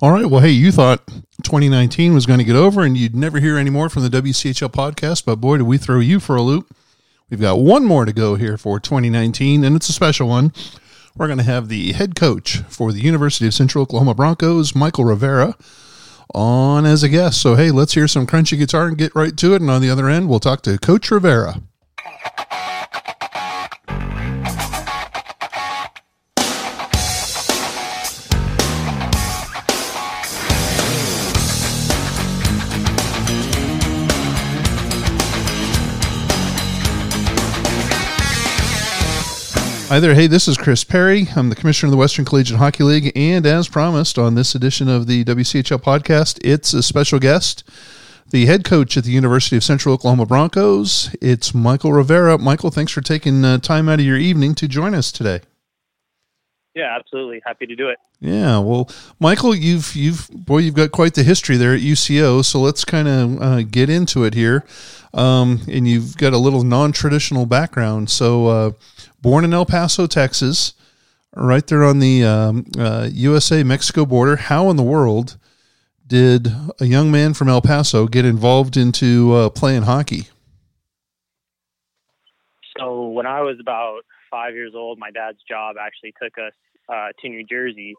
All right. Well, hey, you thought 2019 was going to get over and you'd never hear any more from the WCHL podcast, but boy, did we throw you for a loop. We've got one more to go here for 2019, and it's a special one. We're going to have the head coach for the University of Central Oklahoma Bronchos, Michael Rivera, on as a guest. So, hey, let's hear some crunchy guitar and get right to it. And on the other end, we'll talk to Coach Rivera. Hi there. Hey, this is Chris Perry. I'm the commissioner of the Western Collegiate Hockey League. And as promised on this edition of the WCHL podcast, it's a special guest, the head coach at the University of Central Oklahoma Bronchos. It's Michael Rivera. Michael, thanks for taking uh, time out of your evening to join us today. Yeah, absolutely. Happy to do it. Yeah, well, Michael, you've you've boy, you've got quite the history there at UCO. So let's kind of uh, get into it here. Um, and you've got a little non-traditional background. So, uh, born in El Paso, Texas, right there on the um, uh, USA Mexico border. How in the world did a young man from El Paso get involved into uh, playing hockey? So, when I was about five years old, my dad's job actually took us uh, to New Jersey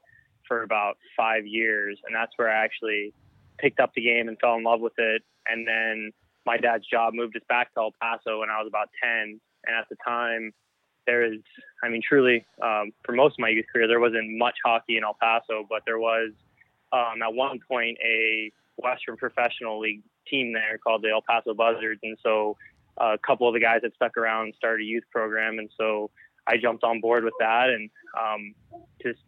for about five years, and that's where I actually picked up the game and fell in love with it. And then my dad's job moved us back to El Paso when I was about 10. And at the time, there is, I mean, truly, um, for most of my youth career, there wasn't much hockey in El Paso, but there was um, at one point a Western Professional League team there called the El Paso Buzzards. And so uh, a couple of the guys that stuck around started a youth program. And so I jumped on board with that and um, just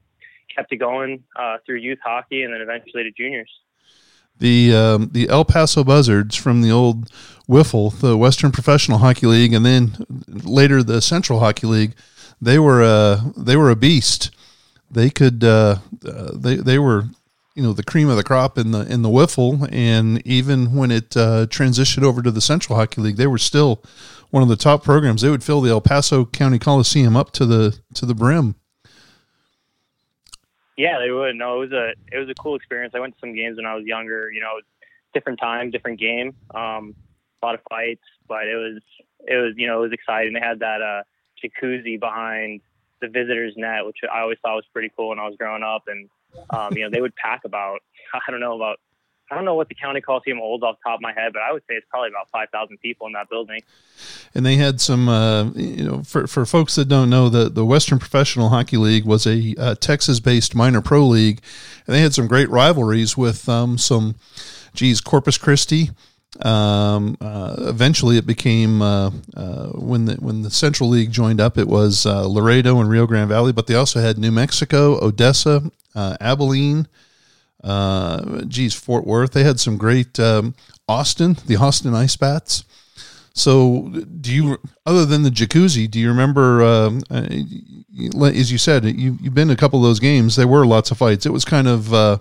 kept it going uh, through youth hockey and then eventually to juniors. The um, the El Paso Buzzards from the old Wiffle, the Western Professional Hockey League, and then later the Central Hockey League, they were a they were a beast. They could uh, uh, they they were you know the cream of the crop in the in the Wiffle, and even when it uh, transitioned over to the Central Hockey League, they were still one of the top programs. They would fill the El Paso County Coliseum up to the to the brim. Yeah, they would. No, it was a it was a cool experience. I went to some games when I was younger. You know, different time, different game. Um, a lot of fights, but it was it was you know it was exciting. They had that uh, jacuzzi behind the visitors net, which I always thought was pretty cool when I was growing up. And um, you know, they would pack about I don't know about I don't know what the county coliseum holds off top of my head, but I would say it's probably about five thousand people in that building. And they had some, uh, you know, for for folks that don't know, the the Western Professional Hockey League was a uh, Texas-based minor pro league, and they had some great rivalries with um, some, geez, Corpus Christi. Um, uh, eventually, it became uh, uh, when the when the Central League joined up, it was uh, Laredo and Rio Grande Valley, but they also had New Mexico, Odessa, Abilene uh, geez, Fort Worth. They had some great um, Austin, the Austin Ice Bats. So, do you, other than the jacuzzi, do you remember, um, uh, as you said, you, you've been to a couple of those games. There were lots of fights. It was kind of, uh,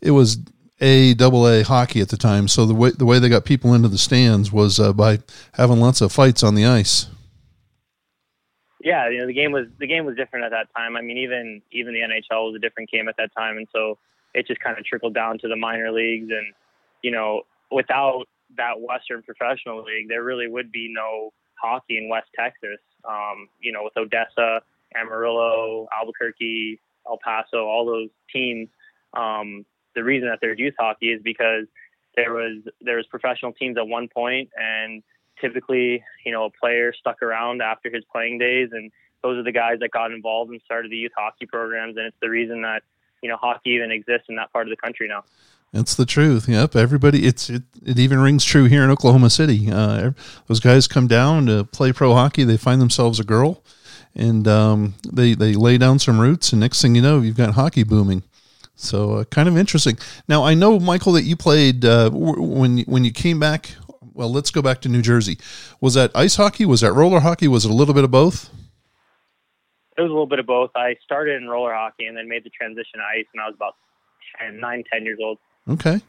it was a double A hockey at the time. So the way the way they got people into the stands was uh, by having lots of fights on the ice. Yeah, you know the game was the game was different at that time. I mean, even even the NHL was a different game at that time, and so it just kind of trickled down to the minor leagues. And, you know, without that Western Professional League, there really would be no hockey in West Texas. Um, you know, with Odessa, Amarillo, Albuquerque, El Paso, all those teams. Um, the reason that there's youth hockey is because there was there was professional teams at one point, and typically, you know, a player stuck around after his playing days, and those are the guys that got involved and started the youth hockey programs, and it's the reason that you know hockey even exists in that part of the country now. That's the truth. Yep, everybody. It's it. It even rings true here in Oklahoma City. Uh, those guys come down to play pro hockey. They find themselves a girl, and um, they they lay down some roots. And next thing you know, you've got hockey booming. So uh, kind of interesting. Now I know Michael that you played uh, when when you came back. Well, let's go back to New Jersey. Was that ice hockey? Was that roller hockey? Was it a little bit of both? It was a little bit of both. I started in roller hockey and then made the transition to ice when I was about 10, 9, 10 years old. Okay.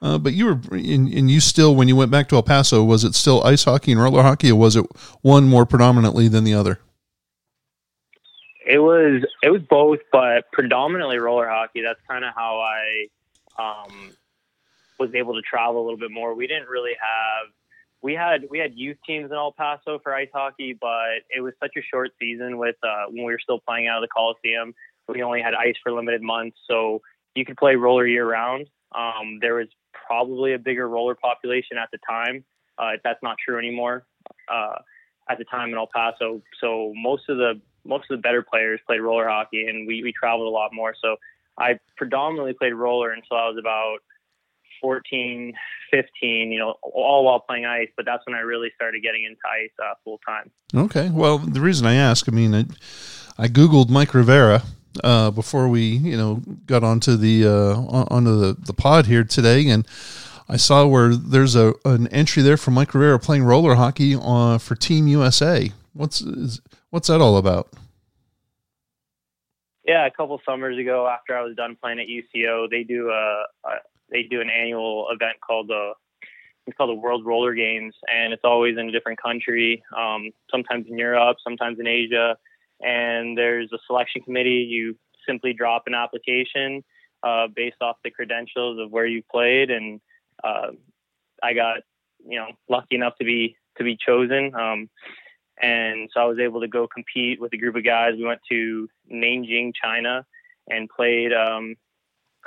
Uh, but you were, and, and you still, when you went back to El Paso, was it still ice hockey and roller hockey, or was it one more predominantly than the other? It was, it was both, but predominantly roller hockey. That's kind of how I um, was able to travel a little bit more. We didn't really have we had we had youth teams in El Paso for ice hockey, but it was such a short season with uh, when we were still playing out of the Coliseum. We only had ice for limited months, so you could play roller year round. Um, there was probably a bigger roller population at the time. Uh, that's not true anymore. Uh, at the time in El Paso, so most of the most of the better players played roller hockey, and we we traveled a lot more. So I predominantly played roller until I was about 14, 15, you know, all while playing ice. But that's when I really started getting into ice uh, full time. Okay. Well, the reason I ask, I mean, I, I Googled Mike Rivera uh, before we, you know, got onto the uh, onto the, the pod here today, and I saw where there's a an entry there for Mike Rivera playing roller hockey uh, for Team USA. What's is, what's that all about? Yeah, a couple summers ago, after I was done playing at UCO, they do a, a they do an annual event called the it's called the World Roller Games, and it's always in a different country. Um, sometimes in Europe, sometimes in Asia, and there's a selection committee. You simply drop an application uh, based off the credentials of where you played, and uh, I got you know lucky enough to be to be chosen. Um, and so I was able to go compete with a group of guys. We went to Nanjing, China, and played um,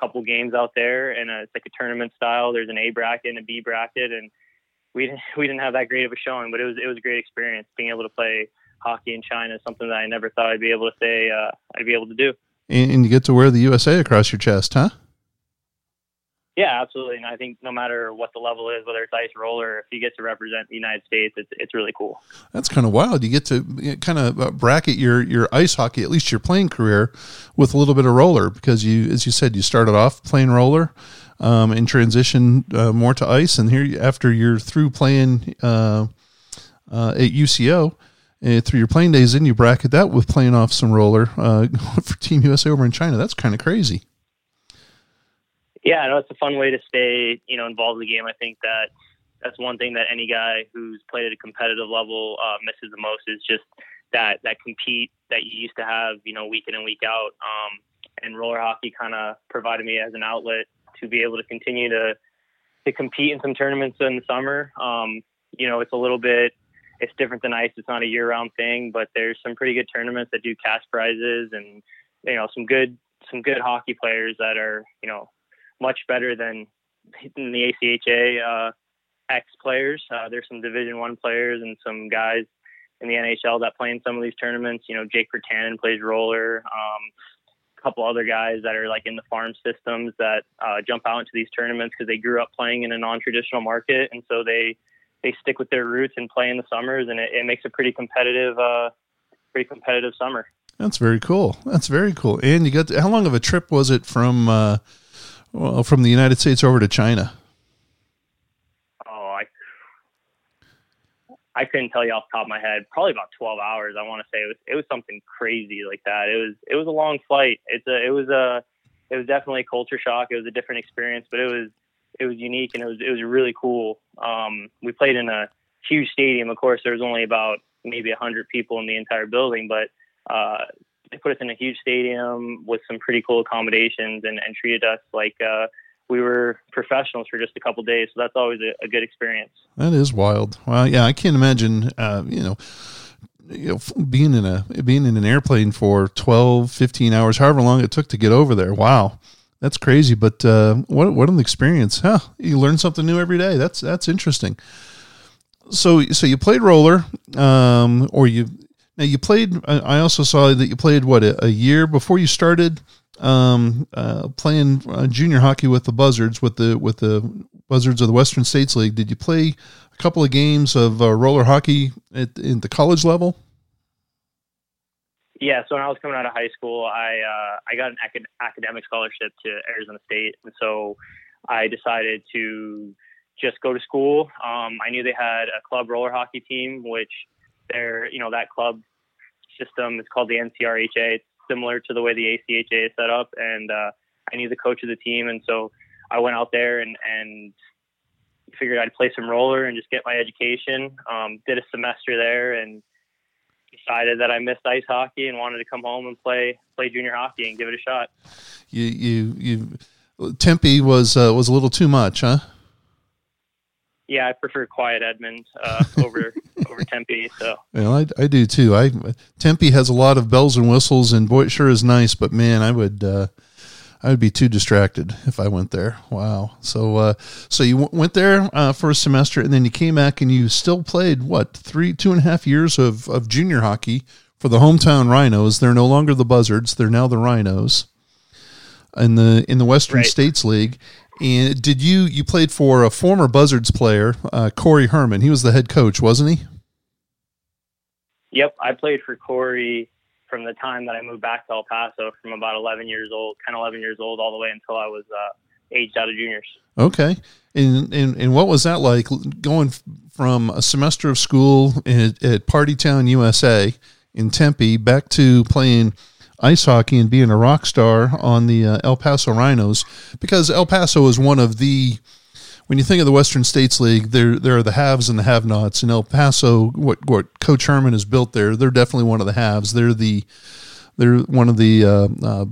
couple games out there, and it's like a tournament style. There's an A bracket and a B bracket, and we didn't, we didn't have that great of a showing, but it was it was a great experience being able to play hockey in China. Something that I never thought I'd be able to say uh, I'd be able to do. And, and you get to wear the USA across your chest, huh? Yeah, absolutely. And I think no matter what the level is, whether it's ice roller, if you get to represent the United States, it's it's really cool. That's kind of wild. You get to kind of uh, bracket your your ice hockey, at least your playing career, with a little bit of roller because you, as you said, you started off playing roller. Um, and transition uh, more to ice, and here after you're through playing uh, uh, at UCO, uh, through your playing days, then you bracket that with playing off some roller uh, for Team USA over in China. That's kind of crazy yeah, know it's a fun way to stay, you know, involved in the game. I think that that's one thing that any guy who's played at a competitive level uh, misses the most is just that that compete that you used to have, you know, week in and week out. Um, and roller hockey kind of provided me as an outlet to be able to continue to to compete in some tournaments in the summer. Um, you know, it's a little bit it's different than ice. It's not a year round thing, but there's some pretty good tournaments that do cash prizes and you know some good some good hockey players that are you know much better than, the ACHA uh, X players. Uh, there's some Division One players and some guys in the NHL that play in some of these tournaments. You know, Jake Virtanen plays roller. Um, a couple other guys that are like in the farm systems that uh, jump out into these tournaments because they grew up playing in a non-traditional market, and so they they stick with their roots and play in the summers, and it, it makes a pretty competitive, uh, pretty competitive summer. That's very cool. That's very cool. And you got how long of a trip was it from uh, well, from the United States over to China. Oh, I I couldn't tell you off the top of my head. Probably about twelve hours. I want to say it was it was something crazy like that. It was it was a long flight. It's a it was a it was definitely a culture shock. It was a different experience, but it was it was unique and it was it was really cool. Um, we played in a huge stadium. Of course, there was only about maybe hundred people in the entire building, but uh, they put us in a huge stadium with some pretty cool accommodations and, and treated us like uh, we were professionals for just a couple days. So that's always a, a, good experience. That is wild. Well, yeah, I can't imagine, uh, you know, you know, being in a being in an airplane for 12, 15 hours, however long it took to get over there. Wow. That's crazy, but uh, what what an experience! Huh? You learn something new every day. That's that's interesting. So so you played roller, um, or you now you played. I also saw that you played what a, year before you started um, uh, playing uh, junior hockey with the Buzzards with the with the Buzzards of the Western States League. Did you play a couple of games of uh, roller hockey at in the college level? Yeah, so when I was coming out of high school, I uh, I got an acad- academic scholarship to Arizona State, and so I decided to just go to school. Um, I knew they had a club roller hockey team, which they're you know that club system is called the NCRHA. It's similar to the way the ACHA is set up, and uh, I knew the coach of the team, and so I went out there and and figured I'd play some roller and just get my education. Um, did a semester there and decided that I missed ice hockey and wanted to come home and play play junior hockey and give it a shot. You you you Tempe was uh, was a little too much, huh? Yeah, I prefer quiet Edmond uh, over over Tempe. So well, I, I do too. I Tempe has a lot of bells and whistles, and boy, it sure is nice. But man, I would uh, I would be too distracted if I went there. Wow. So uh, so you w- went there uh, for a semester, and then you came back, and you still played what three two and a half years of of junior hockey for the hometown Rhinos. They're no longer the Buzzards; they're now the Rhinos in the in the Western right. States League. And did you you played for a former Buzzards player, uh, Corey Herman? He was the head coach, wasn't he? Yep, I played for Corey from the time that I moved back to El Paso, from about 11 years old, 10, 11 years old, all the way until I was uh, aged out of juniors. Okay, and, and and what was that like going from a semester of school at, at Party Town, USA, in Tempe, back to playing? Ice hockey and being a rock star on the uh, El Paso Rhinos because El Paso is one of the when you think of the Western States League, there there are the haves and the have-nots. And El Paso, what what Coach Herman has built there, they're definitely one of the haves. They're the they're one of the uh, uh,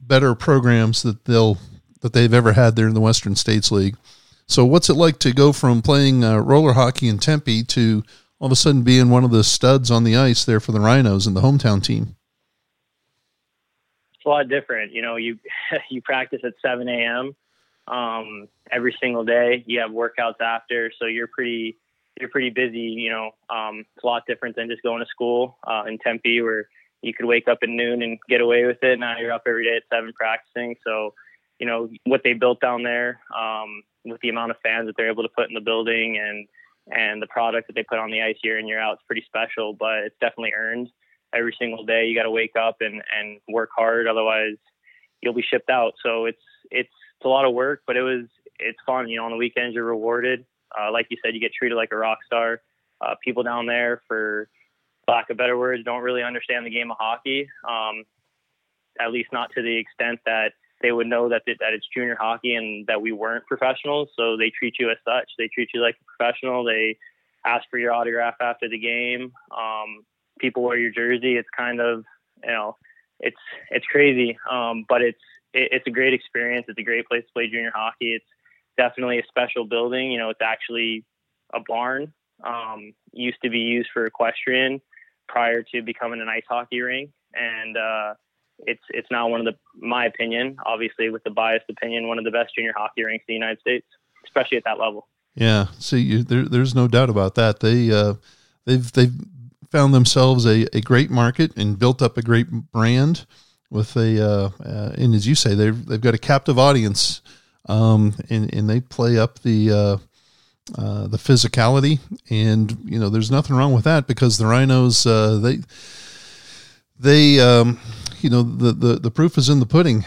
better programs that they'll that they've ever had there in the Western States League. So, what's it like to go from playing uh, roller hockey in Tempe to all of a sudden being one of the studs on the ice there for the Rhinos and the hometown team? A lot different. You know, you you practice at 7 a.m. Um, every single day. You have workouts after, so you're pretty you're pretty busy. You know, um, it's a lot different than just going to school uh, in Tempe, where you could wake up at noon and get away with it. Now you're up every day at seven practicing. So, you know, what they built down there um, with the amount of fans that they're able to put in the building and and the product that they put on the ice year in year out, it's pretty special. But it's definitely earned every single day. You got to wake up and and work hard, otherwise you'll be shipped out. So it's it's it's a lot of work, but it was it's fun. You know, on the weekends you're rewarded. Uh, like you said, you get treated like a rock star. Uh, people down there, for lack of better words, don't really understand the game of hockey. Um, at least not to the extent that they would know that that it's junior hockey and that we weren't professionals. So they treat you as such. They treat you like a professional. They ask for your autograph after the game. Um, people wear your jersey. It's kind of you know, it's it's crazy, um, but it's it, it's a great experience. It's a great place to play junior hockey. It's definitely a special building. You know, it's actually a barn. Um, used to be used for equestrian prior to becoming an ice hockey rink, and uh, it's it's now one of the my opinion, obviously with the biased opinion, one of the best junior hockey rinks in the United States, especially at that level. Yeah, see, you, there, there's no doubt about that. They uh, they've they've found themselves a, a great market and built up a great brand with a uh, uh, and as you say they've they've got a captive audience um, and and they play up the uh, uh, the physicality. And you know there's nothing wrong with that because the rhinos uh, they they um, you know the, the the proof is in the pudding.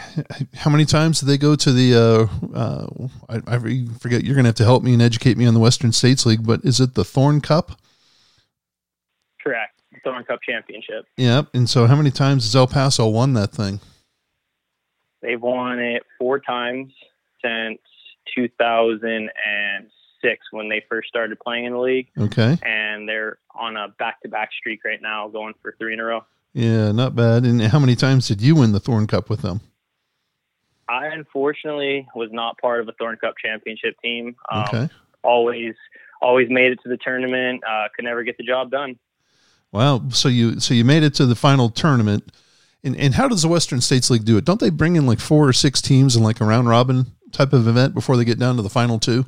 How many times do they go to the uh, I, I forget you're gonna have to help me and educate me on the western states league but is it the thorn cup Thorn Cup Championship. Yep. And so, how many times has El Paso won that thing? They've won it four times since 2006 when they first started playing in the league. Okay. And they're on a back-to-back streak right now, going for three in a row. Yeah, not bad. And how many times did you win the Thorn Cup with them? I unfortunately was not part of a Thorn Cup championship team. Um, okay. Always, always made it to the tournament. Uh, could never get the job done. Wow. So you so you made it to the final tournament. And and how does the Western States League do it? Don't they bring in like four or six teams in like a round robin type of event before they get down to the final two?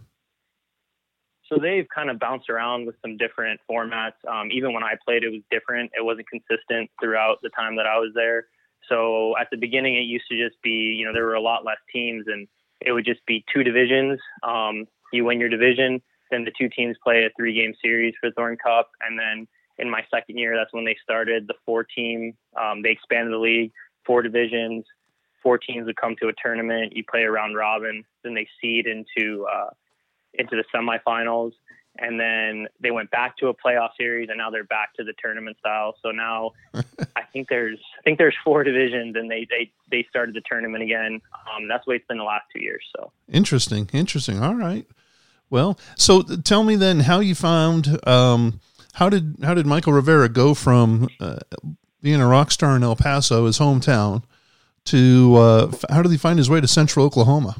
So they've kind of bounced around with some different formats. Um, even when I played, it was different. It wasn't consistent throughout the time that I was there. So at the beginning, it used to just be, you know, there were a lot less teams, and it would just be two divisions. Um, you win your division, then the two teams play a three-game series for Thorn Cup, and then in my second year, that's when they started the four team. Um, they expanded the league, four divisions. Four teams would come to a tournament. You play a round robin. Then they seed into uh, into the semifinals, and then they went back to a playoff series, and now they're back to the tournament style. So now I think there's I think there's four divisions, and they they they started the tournament again. Um, that's the way it's been the last two years. So interesting, interesting. All right. Well, so tell me then how you found. Um, how did how did Michael Rivera go from uh, being a rock star in El Paso, his hometown, to uh, how did he find his way to Central Oklahoma?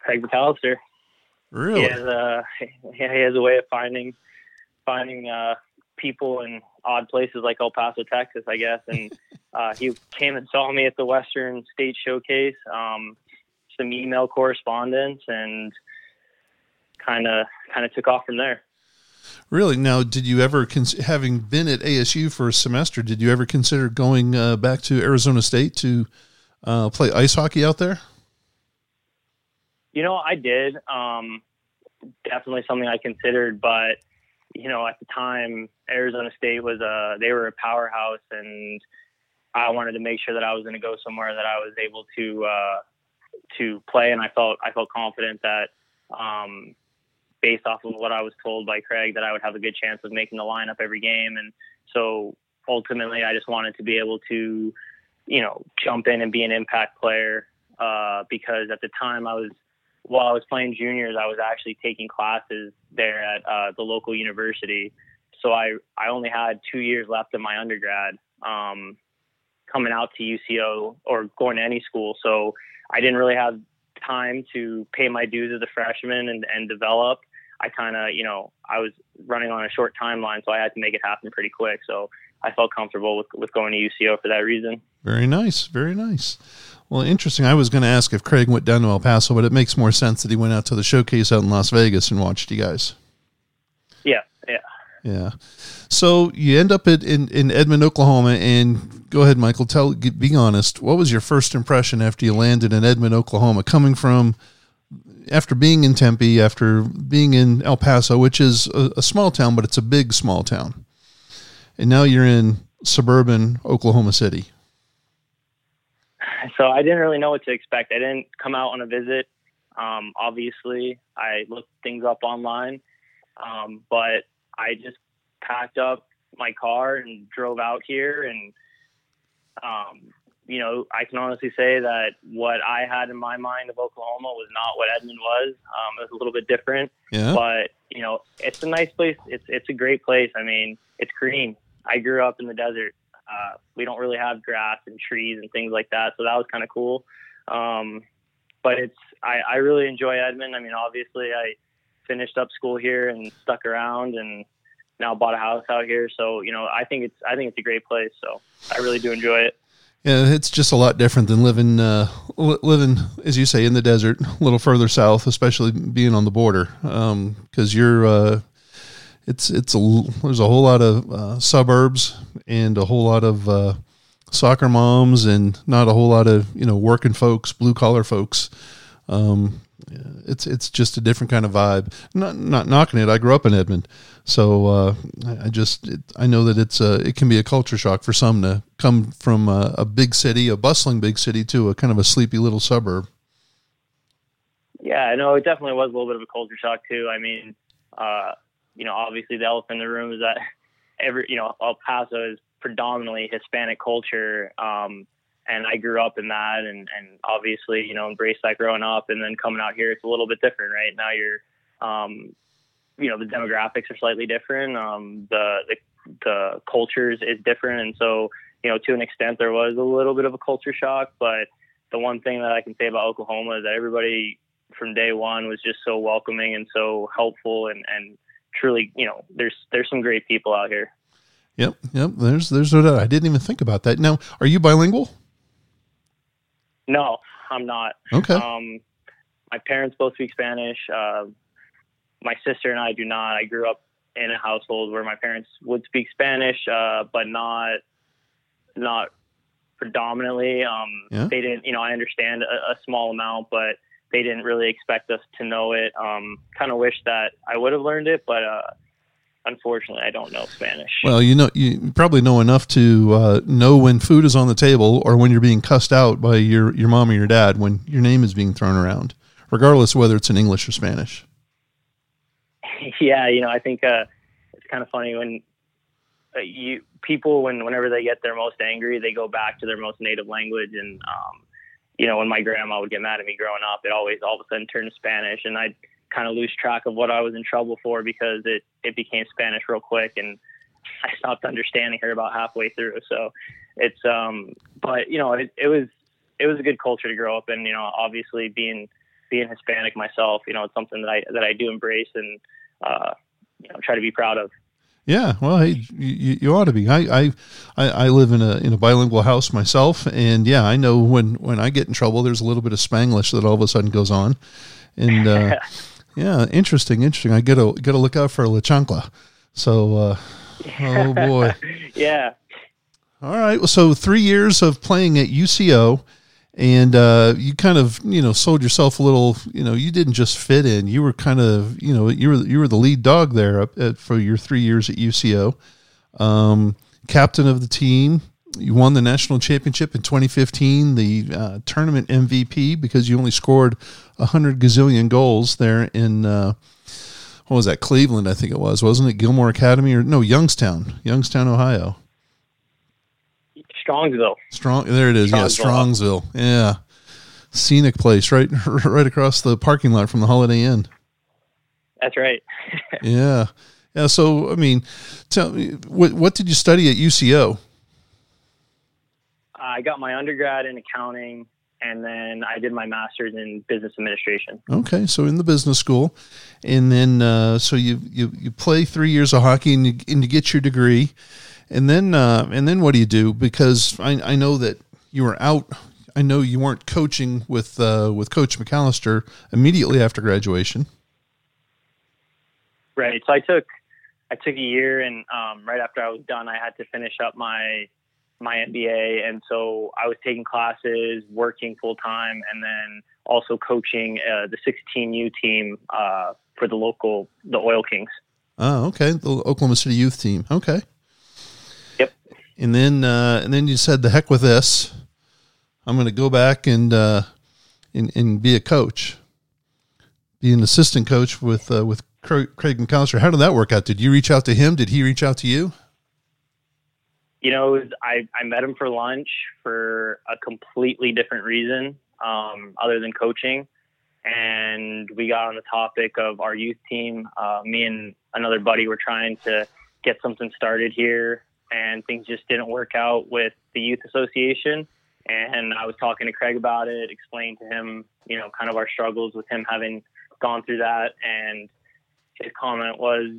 Craig McAllister. Really? He has a he has a way of finding finding uh, people in odd places like El Paso, Texas, I guess. And uh, he came and saw me at the Western State Showcase. Um, some email correspondence and kind of kind of took off from there. Really? Now, did you ever, having been at ASU for a semester, did you ever consider going uh, back to Arizona State to uh, play ice hockey out there? You know, I did. Um, definitely something I considered, but you know, at the time, Arizona State was a they were a powerhouse, and I wanted to make sure that I was going to go somewhere that I was able to uh, to play, and I felt I felt confident that um, based off of what I was told by Craig that I would have a good chance of making the lineup every game, and so ultimately I just wanted to be able to you know jump in and be an impact player uh, because at the time I was while I was playing juniors, I was actually taking classes there at uh, the local university. So I, I only had two years left of my undergrad um, coming out to UCO or going to any school. So I didn't really have time to pay my dues as a freshman and, and develop. I kind of, you know, I was running on a short timeline, so I had to make it happen pretty quick. So I felt comfortable with, with going to UCO for that reason. Very nice. Very nice. Well, interesting. I was going to ask if Craig went down to El Paso, but it makes more sense that he went out to the showcase out in Las Vegas and watched you guys. Yeah, yeah. Yeah. So you end up at, in, in Edmond, Oklahoma, and go ahead, Michael. Tell, be honest. What was your first impression after you landed in Edmond, Oklahoma, coming from after being in Tempe, after being in El Paso, which is a, a small town, but it's a big small town, and now you're in suburban Oklahoma City. So I didn't really know what to expect. I didn't come out on a visit. Um, obviously, I looked things up online, um, but I just packed up my car and drove out here. And, um, you know, I can honestly say that what I had in my mind of Oklahoma was not what Edmond was. Um, it was a little bit different. Yeah. But, you know, it's a nice place. It's, it's a great place. I mean, it's green. I grew up in the desert. Uh, we don't really have grass and trees and things like that. So that was kind of cool. Um, but it's, I, I really enjoy Edmond. I mean, obviously I finished up school here and stuck around and now bought a house out here. So, you know, I think it's, I think it's a great place. So I really do enjoy it. Yeah, it's just a lot different than living, uh, living as you say, in the desert, a little further south, especially being on the border, because um, you're uh, it's it's a there's a whole lot of uh, suburbs and a whole lot of uh, soccer moms and not a whole lot of you know working folks, blue collar folks. Um, it's it's just a different kind of vibe. Not not knocking it. I grew up in Edmond, so uh, I just it, I know that it's a it can be a culture shock for some to come from a, a, big city, a bustling big city, to a kind of a sleepy little suburb. Yeah, no, it definitely was a little bit of a culture shock too. I mean, uh, you know, obviously the elephant in the room is that every you know El Paso is predominantly Hispanic culture. Um, and I grew up in that and, and obviously, you know, embraced that growing up and then coming out here, it's a little bit different, right? Now you're, um, you know, the demographics are slightly different. Um, the, the, the cultures is different. And so, you know, to an extent there was a little bit of a culture shock, but the one thing that I can say about Oklahoma is that everybody from day one was just so welcoming and so helpful and, and truly, you know, there's, there's some great people out here. Yep. Yep. There's, there's no doubt. I didn't even think about that. Now, are you bilingual? No, I'm not. Okay. Um, my parents both speak Spanish. Uh, my sister and I do not. I grew up in a household where my parents would speak Spanish, uh, but not not predominantly. Um, yeah. They didn't, you know, I understand a, a, small amount, but they didn't really expect us to know it. Um, kind of wish that I would have learned it, but uh, unfortunately, I don't know Spanish. Well, you know, you probably know enough to uh, know when food is on the table or when you're being cussed out by your your mom or your dad when your name is being thrown around, regardless of whether it's in English or Spanish. Yeah, you know, I think uh, it's kind of funny when uh, you people when whenever they get their most angry, they go back to their most native language and. Um, you know, when my grandma would get mad at me growing up, it always all of a sudden turned to Spanish, and I'd kind of lose track of what I was in trouble for because it it became Spanish real quick, and I stopped understanding her about halfway through. So it's um, but you know, it, it was it was a good culture to grow up in. You know, obviously being being Hispanic myself, you know, it's something that I that I do embrace and uh, you know try to be proud of. Yeah, well, hey, you, you ought to be. I, I, I live in a in a bilingual house myself, and yeah, I know when when I get in trouble, there's a little bit of Spanglish that all of a sudden goes on, and uh, yeah, interesting, interesting. I gotta gotta look out for La Chancla. So, uh, oh boy, yeah. All right. Well, so three years of playing at UCO, and uh, you kind of you know sold yourself a little. You know, you didn't just fit in. You were kind of you know you were you were the lead dog there at, for your three years at UCO. Um, captain of the team. You won the national championship in 2015, the uh, tournament MVP because you only scored hundred gazillion goals there in uh, what was that Cleveland? I think it was, wasn't it? Gilmour Academy or no Youngstown, Youngstown, Ohio. Strongsville. Strong. There it is. Strongsville. Yeah, Strongsville. Yeah, scenic place, right, right across the parking lot from the Holiday Inn. That's right. yeah, yeah. So, I mean, tell me, what what did you study at UCO? I got my undergrad in accounting, and then I did my master's in business administration. Okay, so in the business school, and then uh, so you you you play three years of hockey and you, and you get your degree and then uh, and then what do you do? Because I, I know that you were out. I know you weren't coaching with uh, with Coach McAllister immediately after graduation. Right. So I took I took a year, and um, right after I was done, I had to finish up my my MBA, and so I was taking classes, working full time, and then also coaching uh, the 16U team uh, for the local the Oil Kings. Oh, okay, the Oklahoma City youth team. Okay Yep. and then uh, and then you said the heck with this. I'm going to go back and, uh, and and be a coach, be an assistant coach with uh, with Craig and McAllister. How did that work out? Did you reach out to him? Did he reach out to you? You know, I I met him for lunch for a completely different reason, um, other than coaching, and we got on the topic of our youth team. Uh, me and another buddy were trying to get something started here and things just didn't work out with the youth association. And I was talking to Craig about it, explained to him, you know, kind of our struggles with him having gone through that. And his comment was,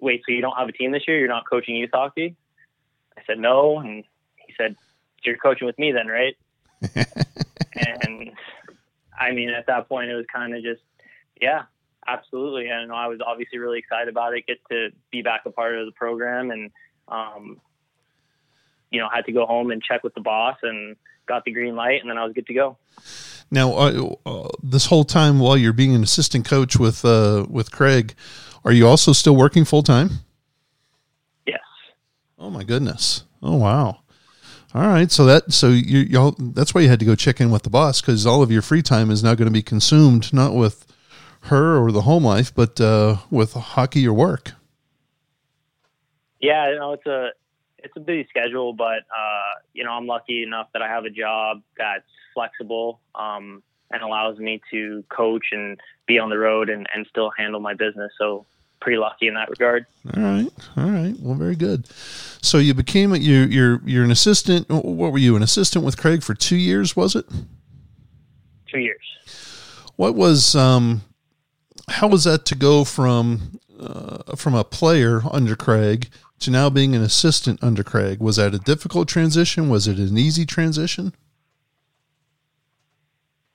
Wait, so you don't have a team this year? You're not coaching youth hockey? I said, No. And he said, You're coaching with me then, right? and I mean, at that point, it was kind of just, yeah, absolutely. And I was obviously really excited about it, get to be back a part of the program and um, you know, had to go home and check with the boss and got the green light, and then I was good to go. Now, uh, uh, this whole time while you're being an assistant coach with uh, with Craig, are you also still working full time? Oh my goodness! Oh wow! All right, so that so you y'all that's why you had to go check in with the boss because all of your free time is now going to be consumed not with her or the home life, but uh, with hockey or work. Yeah, you know, it's a it's a busy schedule, but uh, you know, I'm lucky enough that I have a job that's flexible um, and allows me to coach and be on the road and, and still handle my business. So pretty lucky in that regard. All right, all right. Well, very good. So you became you you're you're an assistant. What were you an assistant with Craig for two years? Was it? Two years. What was um, how was that to go from uh, from a player under Craig to now being an assistant under Craig. Was that a difficult transition? Was it an easy transition?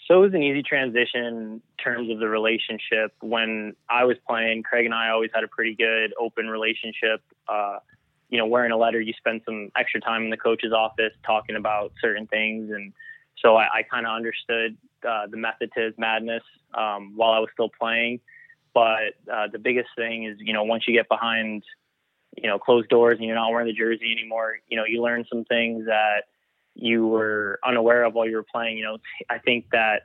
So it was an easy transition in terms of the relationship. When I was playing, Craig and I always had a pretty good open relationship. Uh, you know, wearing a letter, you spend some extra time in the coach's office talking about certain things. And so I, I kind of understood uh, the method to his madness um, while I was still playing. But uh, the biggest thing is, you know, once you get behind you know, closed doors and you're not wearing the jersey anymore, you know, you learn some things that you were unaware of while you were playing. You know, I think that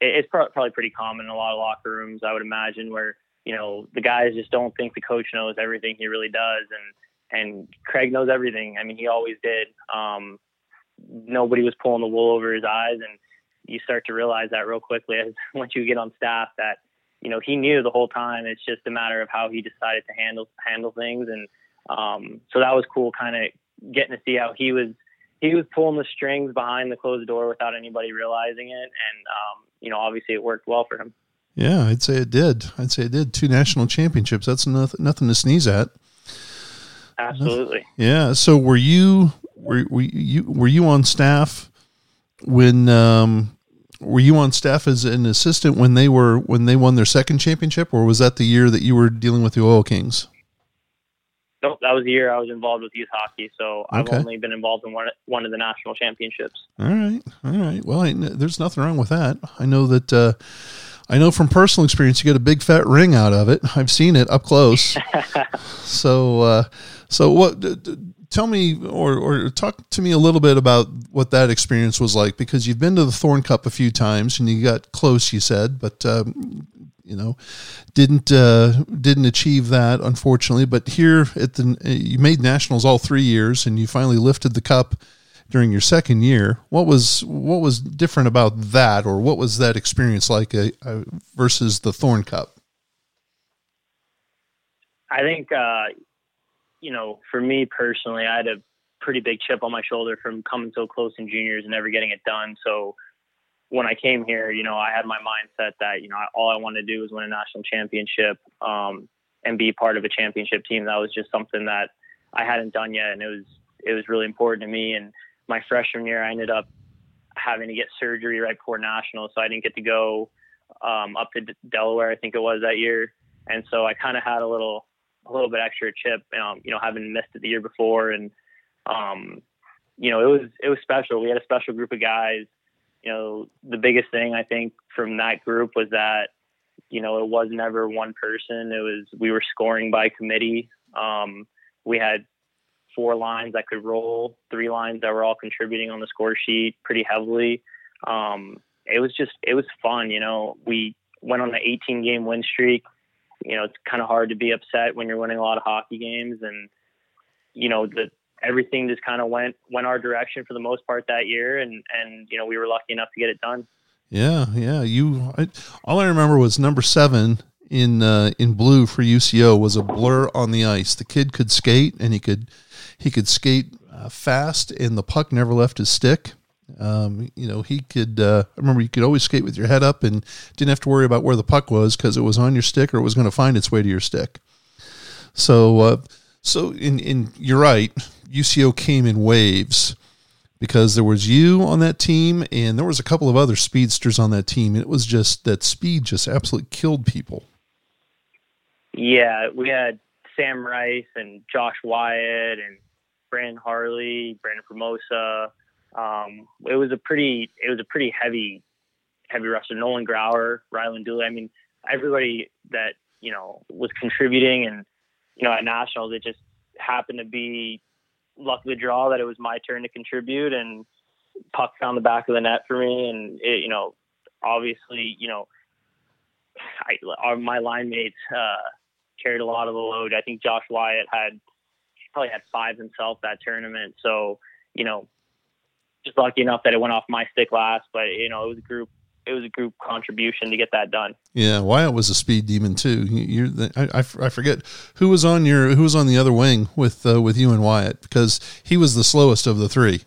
it's probably pretty common in a lot of locker rooms, I would imagine, where, you know, the guys just don't think the coach knows everything he really does. And, and Craig knows everything. I mean, he always did. Um, nobody was pulling the wool over his eyes. And you start to realize that real quickly as once you get on staff that, you know, he knew the whole time. It's just a matter of how he decided to handle handle things, and um, so that was cool, kind of getting to see how he was he was pulling the strings behind the closed door without anybody realizing it, and um, you know, obviously it worked well for him. Yeah, I'd say it did. I'd say it did. Two national championships. That's nothing, nothing to sneeze at. Absolutely. Yeah. So were you were, were you were you on staff when um, were you on staff as an assistant when they were when they won their second championship, or was that the year that you were dealing with the Oil Kings? Nope, that was the year I was involved with youth hockey. So I've okay. only been involved in one one of the national championships. All right, all right. Well, I, there's nothing wrong with that. I know that. Uh, I know from personal experience, you get a big fat ring out of it. I've seen it up close. so, uh, so what? D- d- tell me or, or talk to me a little bit about what that experience was like because you've been to the Thorn Cup a few times and you got close, you said, but um, you know didn't uh, didn't achieve that unfortunately. But here at the you made nationals all three years and you finally lifted the cup during your second year. What was what was different about that, or what was that experience like uh, uh, versus the Thorn Cup? I think uh, you know, for me personally, I had a pretty big chip on my shoulder from coming so close in juniors and never getting it done. So when I came here, you know, I had my mindset that you know all I wanted to do was win a national championship um, and be part of a championship team. That was just something that I hadn't done yet, and it was it was really important to me. And my freshman year, I ended up having to get surgery right before national, so I didn't get to go um, up to D- Delaware. I think it was that year, and so I kind of had a little a little bit extra chip, um, you know, having missed it the year before. And, um, you know, it was, it was special. We had a special group of guys. You know, the biggest thing I think from that group was that, you know, it was never one person. It was, we were scoring by committee. Um, we had four lines that could roll, three lines that were all contributing on the score sheet pretty heavily. Um, it was just, it was fun. You know, we went on an 18 game win streak you know, it's kind of hard to be upset when you're winning a lot of hockey games and, you know, the, everything just kind of went, went our direction for the most part that year. And, and, you know, we were lucky enough to get it done. Yeah. Yeah. You, I, all I remember was number seven in, uh, in blue for UCO was a blur on the ice. The kid could skate and he could, he could skate uh, fast and the puck never left his stick. Um, you know, he could. Uh, I remember you could always skate with your head up and didn't have to worry about where the puck was because it was on your stick or it was going to find its way to your stick. So, uh, so in in you're right. UCO came in waves because there was you on that team and there was a couple of other speedsters on that team. It was just that speed just absolutely killed people. Yeah, we had Sam Rice and Josh Wyatt and Brandon Harley, Brandon Formosa um, it was a pretty it was a pretty heavy heavy roster. Nolan Grauer, Rylan Dooley. I mean, everybody that you know was contributing, and you know at nationals, it just happened to be luck of the draw that it was my turn to contribute, and puck found the back of the net for me, and it, you know, obviously, you know, I, my line mates uh, carried a lot of the load. I think Josh Wyatt had probably had five himself that tournament, so you know just lucky enough that it went off my stick last, but you know, it was a group it was a group contribution to get that done. Yeah, Wyatt was a speed demon too. You, the, I, I, forget who was on your who was on the other wing with uh, with you and Wyatt because he was the slowest of the three.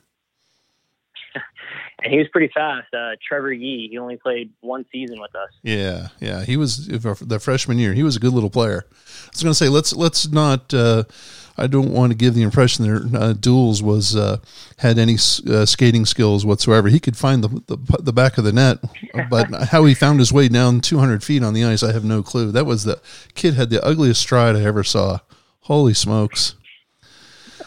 and he was pretty fast. Uh, Trevor Yee, he only played one season with us. Yeah, yeah, he was the freshman year. He was a good little player. I was going to say let's let's not. Uh, I don't want to give the impression that uh, Duels was uh, had any uh, skating skills whatsoever. He could find the, the, the back of the net, but how he found his way down 200 feet on the ice, I have no clue. That was the kid had the ugliest stride I ever saw. Holy smokes!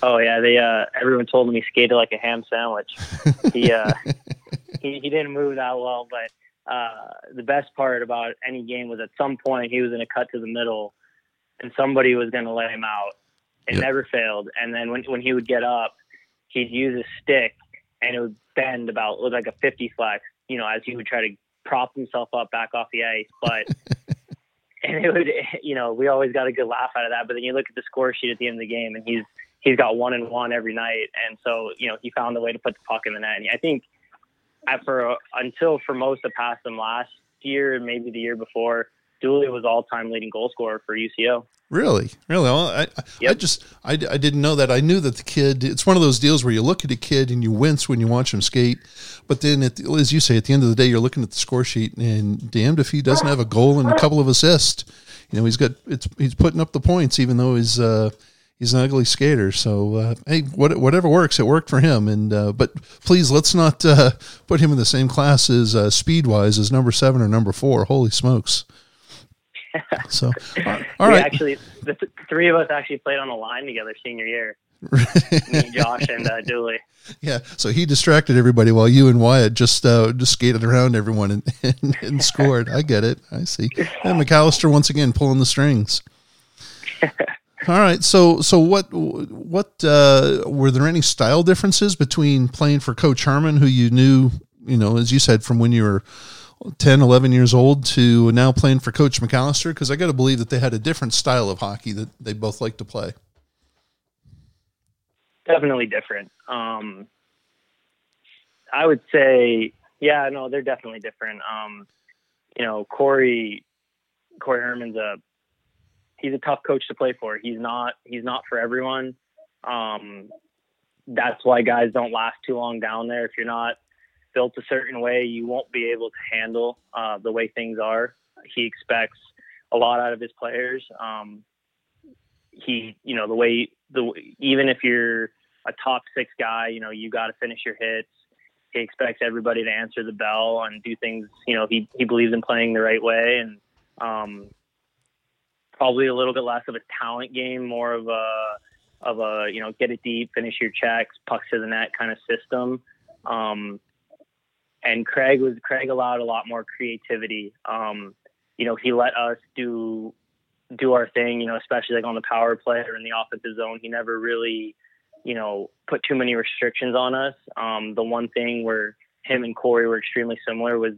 Oh yeah, they uh, everyone told him he skated like a ham sandwich. He uh, he, he didn't move that well, but uh, the best part about any game was at some point he was going to cut to the middle, and somebody was going to let him out it yep. never failed. And then when when he would get up, he'd use a stick and it would bend about look like a 50 flex, you know, as he would try to prop himself up back off the ice. But and it would, you know, we always got a good laugh out of that. But then you look at the score sheet at the end of the game, and he's he's got one and one every night, and so you know he found a way to put the puck in the net. And I think for until for most of past him last year, and maybe the year before, Dooley was all time leading goal scorer for UCO. Really, really. Well, I, yep. I just I, I didn't know that. I knew that the kid. It's one of those deals where you look at a kid and you wince when you watch him skate, but then, at the, as you say, at the end of the day, you're looking at the score sheet, and damned if he doesn't have a goal and a couple of assists. You know, he's got it's he's putting up the points, even though he's uh, he's an ugly skater. So uh, hey, what, whatever works, it worked for him. And uh, but please let's not uh, put him in the same class as uh, speed wise as number seven or number four. Holy smokes! So, all right. Actually, the th- three of us actually played on the line together senior year. Me, Josh, and uh, Dooley. Yeah, so he distracted everybody while you and Wyatt just uh, just skated around everyone and, and, and scored. I get it. I see. And McAllister once again pulling the strings. All right. So so what what uh, were there any style differences between playing for Coach Herman, who you knew, you know, as you said, from when you were 10, 11 years old to now playing for Coach McAllister? Because I got to believe that they had a different style of hockey that they both like to play. Definitely different. Um, I would say, yeah, no, they're definitely different. Um, you know, Corey, Corey Herman's a he's a tough coach to play for. He's not he's not for everyone. Um, that's why guys don't last too long down there. If you're not built a certain way, you won't be able to handle uh, the way things are. He expects a lot out of his players. Um, he, you know, the way the even if you're a top six guy, you know, you got to finish your hits. He expects everybody to answer the bell and do things. You know, he he believes in playing the right way, and um, probably a little bit less of a talent game, more of a of a you know get it deep, finish your checks, pucks to the net kind of system. Um, and Craig was Craig allowed a lot more creativity. Um, you know, he let us do do our thing. You know, especially like on the power play or in the offensive zone. He never really, you know, put too many restrictions on us. Um, the one thing where him and Corey were extremely similar was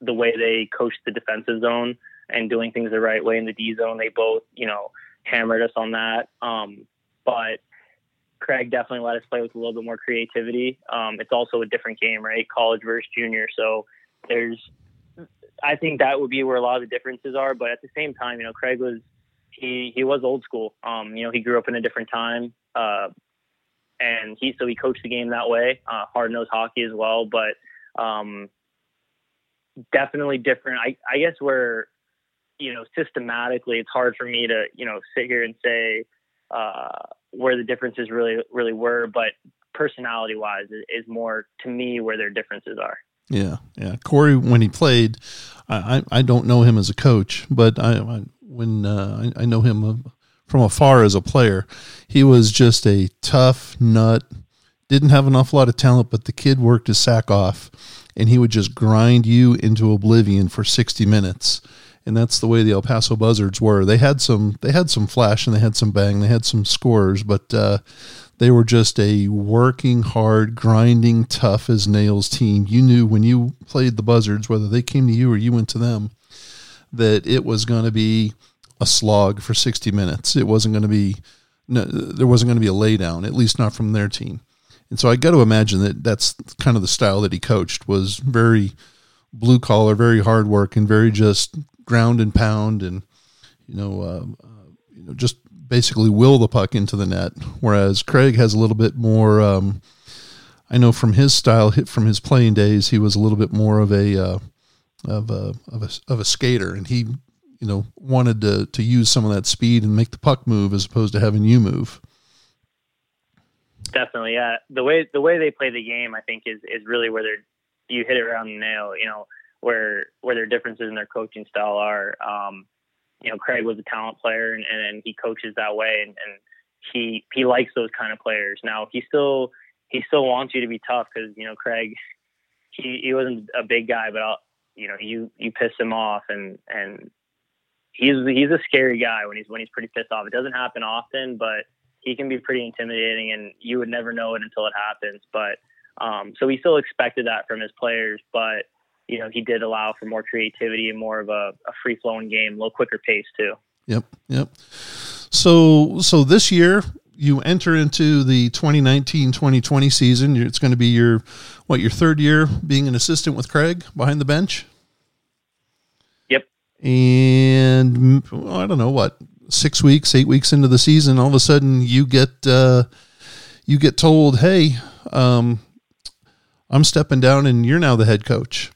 the way they coached the defensive zone and doing things the right way in the D zone. They both, you know, hammered us on that. Um, but Craig definitely let us play with a little bit more creativity. Um, it's also a different game, right? College versus junior. So there's, I think that would be where a lot of the differences are. But at the same time, you know, Craig was, he, he was old school. Um, you know, he grew up in a different time. Uh, and he, so he coached the game that way, uh, hard nosed hockey as well. But, um, definitely different. I, I guess where, you know, systematically, it's hard for me to, you know, sit here and say, uh, where the differences really really were, but personality wise is more to me where their differences are. Yeah, yeah. Corey, when he played, I I, don't know him as a coach, but I, I when uh, I, I know him uh, from afar as a player, he was just a tough nut. Didn't have an awful lot of talent, but the kid worked his sack off, and he would just grind you into oblivion for sixty minutes and that's the way the El Paso Buzzards were. They had some they had some flash and they had some bang, they had some scores, but uh, they were just a working hard, grinding, tough as nails team. You knew when you played the Buzzards, whether they came to you or you went to them, that it was going to be a slog for 60 minutes. It wasn't going to be no, there wasn't going to be a laydown, at least not from their team. And so I got to imagine that that's kind of the style that he coached was very blue collar, very hard work, and very just ground and pound and you know uh, uh, you know just basically will the puck into the net. Whereas Craig has a little bit more. Um, I know from his style, hit from his playing days, he was a little bit more of a uh, of a of a of a skater, and he you know wanted to to use some of that speed and make the puck move as opposed to having you move. Definitely, yeah. The way the way they play the game, I think, is is really where they're you hit it around the nail. You know, where where their differences in their coaching style are. Um, you know, Craig was a talent player, and, and, he coaches that way, and, and he he likes those kind of players. Now he still he still wants you to be tough because you know Craig he he wasn't a big guy, but I'll, you know you you piss him off, and and he's he's a scary guy when he's when he's pretty pissed off. It doesn't happen often, but he can be pretty intimidating, and you would never know it until it happens. But um, so we still expected that from his players, but you know, he did allow for more creativity and more of a, a free flowing game, a little quicker pace too. Yep. Yep. So, so this year you enter into the 2019-2020 season. It's going to be your, what, your third year being an assistant with Craig behind the bench. Yep. And well, I don't know what, six weeks, eight weeks into the season, all of a sudden you get uh, you get told, "Hey, um, I'm stepping down, and you're now the head coach."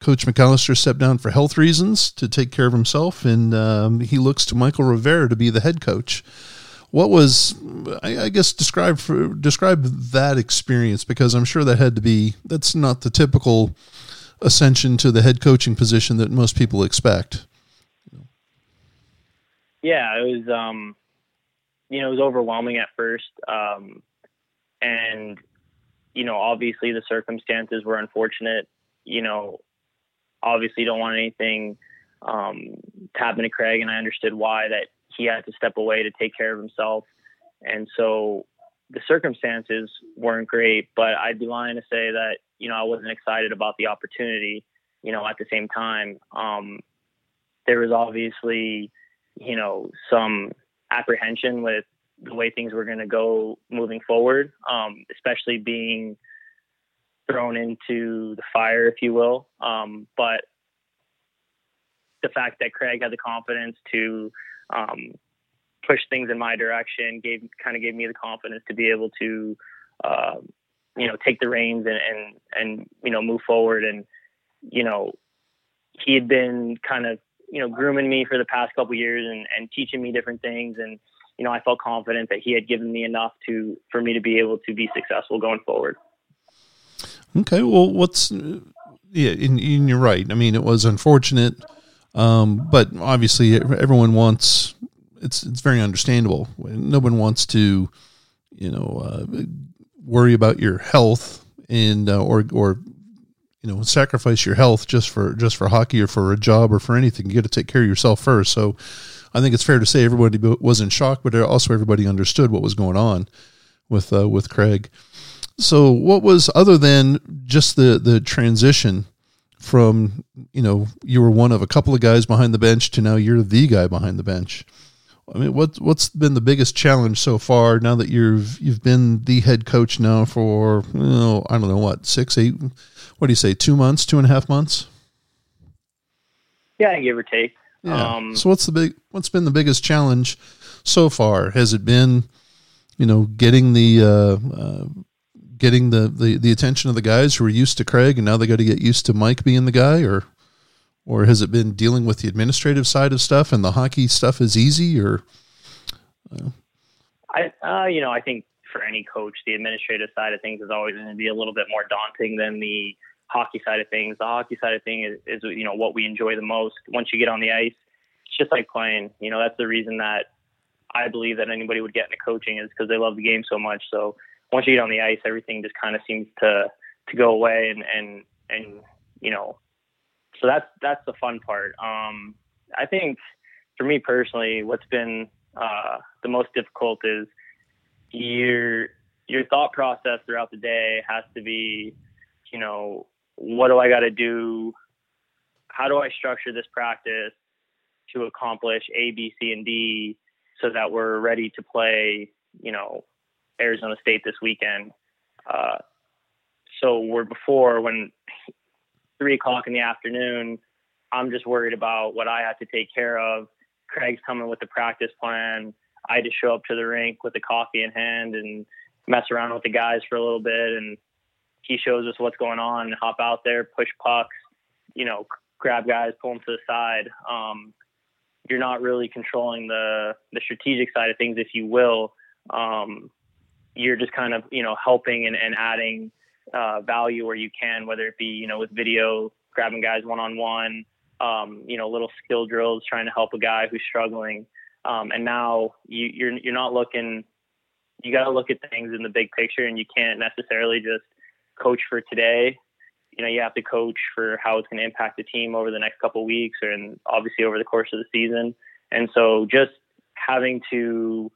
Coach McAllister stepped down for health reasons to take care of himself, and um, he looks to Michael Rivera to be the head coach. What was, I, I guess, describe for, describe that experience because I'm sure that had to be that's not the typical ascension to the head coaching position that most people expect. Yeah, it was, um, you know, it was overwhelming at first, um, and you know, obviously the circumstances were unfortunate. You know, obviously don't want anything um, to happen to Craig, and I understood why that he had to step away to take care of himself, and so the circumstances weren't great. But I'd be lying to say that you know I wasn't excited about the opportunity. You know, at the same time, um, there was obviously you know some apprehension with the way things were going to go moving forward, um, especially being thrown into the fire, if you will. Um, but the fact that Craig had the confidence to um, push things in my direction gave kind of gave me the confidence to be able to, uh, you know, take the reins and, and and you know move forward. And you know, he had been kind of you know grooming me for the past couple years and, and teaching me different things and you know I felt confident that he had given me enough to for me to be able to be successful going forward. Okay, well, what's yeah, and, and you're right. I mean, it was unfortunate, um, but obviously, everyone wants. It's it's very understandable. No one wants to, you know, uh, worry about your health and uh, or or you know sacrifice your health just for just for hockey or for a job or for anything. You got to take care of yourself first. So, I think it's fair to say everybody was in shock, but also everybody understood what was going on with uh, with Craig. So, what was other than just the the transition from you know you were one of a couple of guys behind the bench to now you're the guy behind the bench? I mean, what what's been the biggest challenge so far now that you've you've been the head coach now for you know, I don't know what six eight what do you say two months two and a half months? Yeah, give or take. Yeah. Um, so what's the big what's been the biggest challenge so far? Has it been you know getting the uh, uh, getting the, the, the attention of the guys who are used to Craig and now they got to get used to Mike being the guy or or has it been dealing with the administrative side of stuff and the hockey stuff is easy or? Uh, I uh, you know I think for any coach the administrative side of things is always going to be a little bit more daunting than the hockey side of things. The hockey side of things is, is you know what we enjoy the most once you get on the ice. It's just like playing you know that's the reason that I believe that anybody would get into coaching is because they love the game so much. So once you get on the ice, everything just kind of seems to to go away, and and and you know, so that's that's the fun part. Um, I think for me personally, what's been uh, the most difficult is your your thought process throughout the day has to be, you know, what do I got to do? How do I structure this practice to accomplish A, B, C, and D so that we're ready to play, you know, Arizona State this weekend. Uh, so we're before when three o'clock in the afternoon, I'm just worried about what I have to take care of. Craig's coming with the practice plan. I just show up to the rink with the coffee in hand and mess around with the guys for a little bit. And he shows us what's going on, hop out there, push pucks, you know, grab guys, pull them to the side. Um, you're not really controlling the the strategic side of things, if you will. Um, you're just kind of you know helping and, and adding uh, value where you can, whether it be you know with video, grabbing guys one on one, you know little skill drills, trying to help a guy who's struggling. Um, and now you, you're you're not looking. You got to look at things in the big picture, and you can't necessarily just coach for today. You know, you have to coach for how it's going to impact the team over the next couple weeks, or and obviously over the course of the season. And so, just having to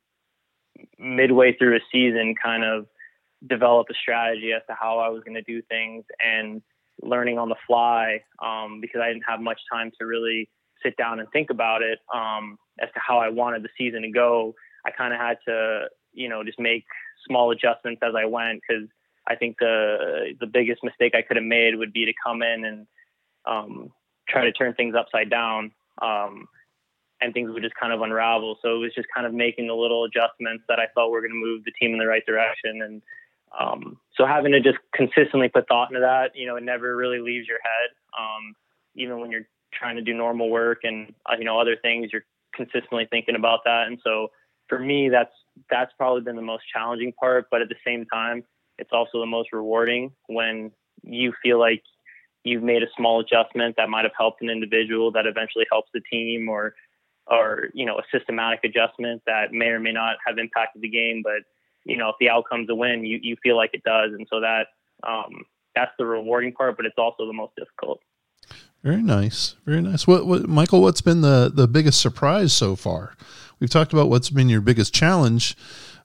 midway through a season kind of develop a strategy as to how I was going to do things and learning on the fly um, because I didn't have much time to really sit down and think about it um, as to how I wanted the season to go. I kind of had to, you know, just make small adjustments as I went because I think the the biggest mistake I could have made would be to come in and um, try to turn things upside down. Um, and things would just kind of unravel. So it was just kind of making the little adjustments that I thought were going to move the team in the right direction. And um, so having to just consistently put thought into that, you know, it never really leaves your head. Um, even when you're trying to do normal work and uh, you know other things, you're consistently thinking about that. And so for me, that's that's probably been the most challenging part. But at the same time, it's also the most rewarding when you feel like you've made a small adjustment that might have helped an individual that eventually helps the team or or you know a systematic adjustment that may or may not have impacted the game but you know if the outcome's a win you you feel like it does. And so that um, that's the rewarding part but it's also the most difficult. Very nice. Very nice. What, what michael what's been the the biggest surprise so far? We've talked about what's been your biggest challenge